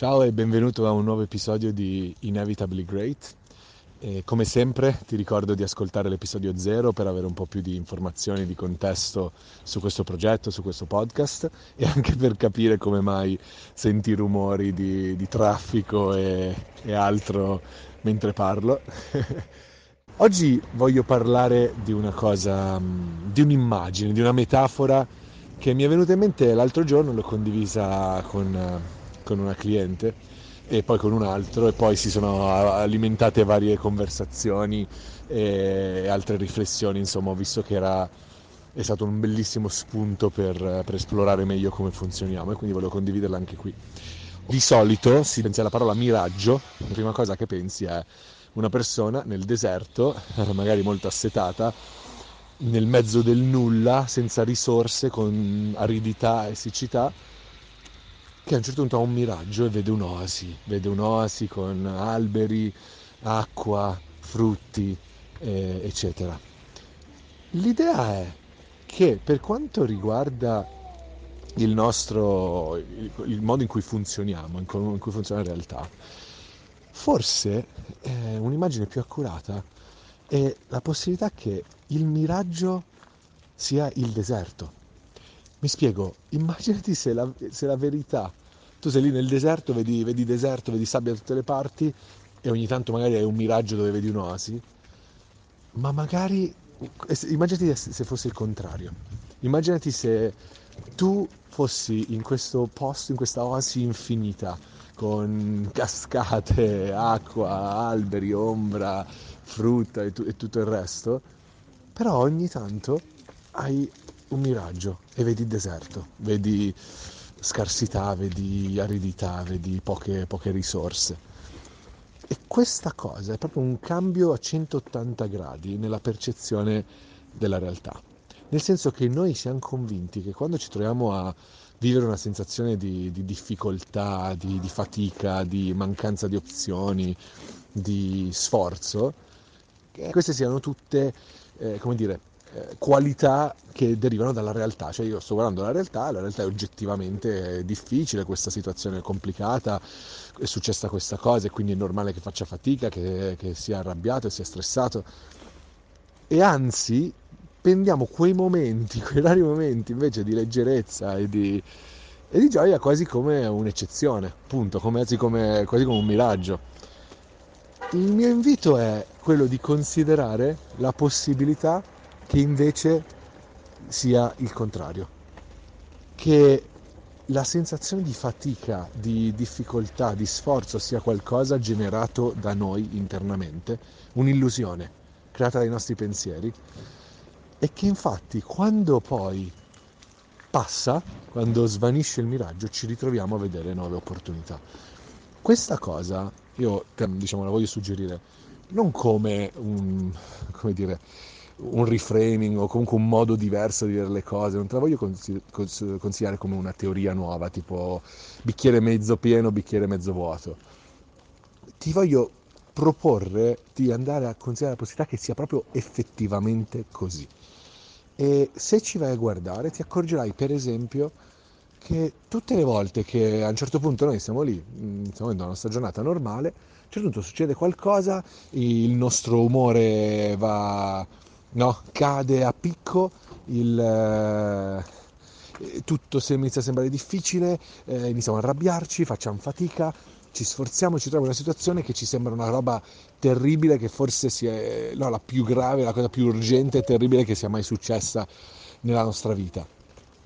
Ciao e benvenuto a un nuovo episodio di Inevitably Great. E come sempre ti ricordo di ascoltare l'episodio 0 per avere un po' più di informazioni, di contesto su questo progetto, su questo podcast e anche per capire come mai senti rumori di, di traffico e, e altro mentre parlo. Oggi voglio parlare di una cosa, di un'immagine, di una metafora che mi è venuta in mente l'altro giorno, l'ho condivisa con con una cliente e poi con un altro e poi si sono alimentate varie conversazioni e altre riflessioni, insomma ho visto che era, è stato un bellissimo spunto per, per esplorare meglio come funzioniamo e quindi volevo condividerla anche qui. Di solito si pensa alla parola miraggio, la prima cosa che pensi è una persona nel deserto, magari molto assetata, nel mezzo del nulla, senza risorse, con aridità e siccità, che a un certo punto ha un miraggio e vede un'oasi, vede un'oasi con alberi, acqua, frutti, eh, eccetera. L'idea è che per quanto riguarda il nostro, il, il modo in cui funzioniamo, in, in cui funziona la realtà, forse eh, un'immagine più accurata è la possibilità che il miraggio sia il deserto. Mi spiego, immaginati se la, se la verità tu sei lì nel deserto, vedi, vedi deserto, vedi sabbia da tutte le parti e ogni tanto magari hai un miraggio dove vedi un'oasi, ma magari immaginati se fosse il contrario. Immaginati se tu fossi in questo posto, in questa oasi infinita, con cascate, acqua, alberi, ombra, frutta e, tu- e tutto il resto, però ogni tanto hai un miraggio e vedi il deserto, vedi scarsità, vedi aridità, vedi poche, poche risorse. E questa cosa è proprio un cambio a 180 gradi nella percezione della realtà. Nel senso che noi siamo convinti che quando ci troviamo a vivere una sensazione di, di difficoltà, di, di, fatica, di mancanza di opzioni, di sforzo, che queste siano tutte, eh, come dire, eh, qualità che derivano dalla realtà, cioè io sto guardando la realtà, la realtà è oggettivamente difficile, questa situazione è complicata, è successa questa cosa e quindi è normale che faccia fatica, che, che sia arrabbiato e sia stressato e anzi prendiamo quei momenti, quei rari momenti invece di leggerezza e di, e di gioia quasi come un'eccezione, appunto, quasi come, quasi come un miraggio. Il mio invito è quello di considerare la possibilità che invece sia il contrario, che la sensazione di fatica, di difficoltà, di sforzo sia qualcosa generato da noi internamente, un'illusione creata dai nostri pensieri e che infatti quando poi passa, quando svanisce il miraggio, ci ritroviamo a vedere nuove opportunità. Questa cosa io diciamo, la voglio suggerire non come un, come dire, un reframing o comunque un modo diverso di vedere le cose, non te la voglio consigliare come una teoria nuova, tipo bicchiere mezzo pieno, bicchiere mezzo vuoto. Ti voglio proporre di andare a considerare la possibilità che sia proprio effettivamente così. E se ci vai a guardare ti accorgerai per esempio che tutte le volte che a un certo punto noi siamo lì, mm, stiamo avendo la nostra giornata normale, a un certo punto succede qualcosa, il nostro umore va no? cade a picco, il, eh, tutto inizia a sembrare difficile, eh, iniziamo a arrabbiarci, facciamo fatica, ci sforziamo, ci troviamo in una situazione che ci sembra una roba terribile, che forse sia no, la più grave, la cosa più urgente e terribile che sia mai successa nella nostra vita.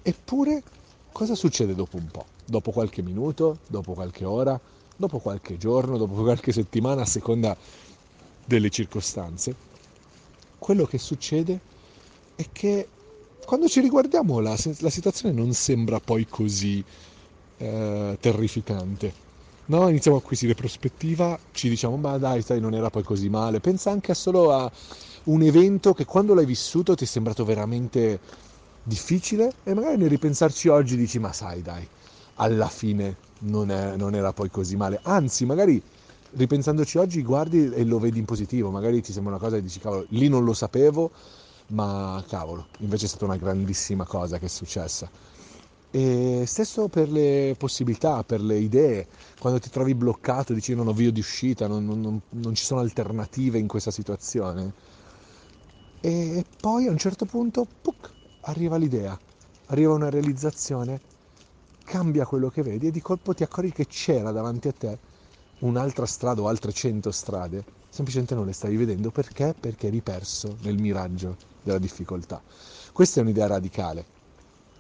Eppure, cosa succede dopo un po'? Dopo qualche minuto, dopo qualche ora, dopo qualche giorno, dopo qualche settimana, a seconda delle circostanze? Quello che succede è che quando ci riguardiamo la, la situazione non sembra poi così eh, terrificante. No? Iniziamo a acquisire prospettiva, ci diciamo ma dai, dai, non era poi così male. Pensa anche solo a un evento che quando l'hai vissuto ti è sembrato veramente difficile e magari nel ripensarci oggi dici ma sai dai, alla fine non, è, non era poi così male. Anzi, magari ripensandoci oggi guardi e lo vedi in positivo, magari ti sembra una cosa e dici cavolo, lì non lo sapevo, ma cavolo, invece è stata una grandissima cosa che è successa. E stesso per le possibilità, per le idee, quando ti trovi bloccato, dici non ho via di uscita, non, non, non ci sono alternative in questa situazione. E poi a un certo punto, puc, arriva l'idea, arriva una realizzazione, cambia quello che vedi e di colpo ti accorgi che c'era davanti a te un'altra strada o altre cento strade, semplicemente non le stavi vedendo perché? Perché eri perso nel miraggio della difficoltà. Questa è un'idea radicale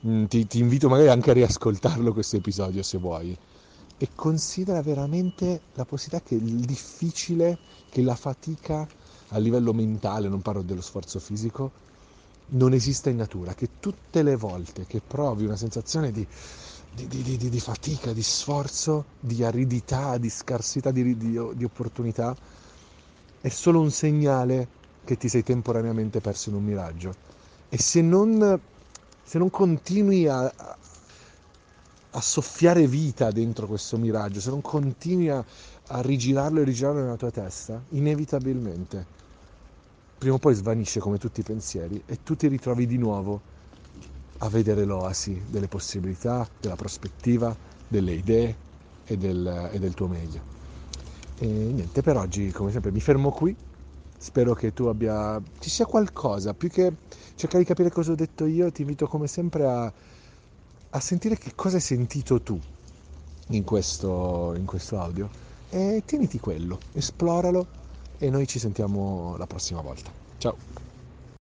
Mm, ti, ti, invito magari anche a riascoltarlo questo episodio se vuoi e considera veramente la possibilità che il difficile, che la fatica a livello mentale, non parlo dello sforzo fisico, non esista in natura, che tutte le volte che provi una sensazione di, di, di, di fatica, di sforzo, di aridità, di scarsità di opportunità, è solo un segnale che ti sei temporaneamente perso in un miraggio. E se non se non continui a, a soffiare vita dentro questo miraggio, se non continui a, a rigirarlo e rigirarlo nella tua testa, inevitabilmente prima o poi svanisce come tutti i pensieri e tu ti ritrovi di nuovo a vedere l'oasi delle possibilità, della prospettiva, delle idee e del, e del tuo meglio. E niente, per oggi come sempre mi fermo qui. Spero che tu abbia ci sia qualcosa più che cercare di capire cosa ho detto io ti invito come sempre a, a sentire che cosa hai sentito tu in questo, in questo audio. E tieniti quello esploralo e noi ci sentiamo la prossima volta. Ciao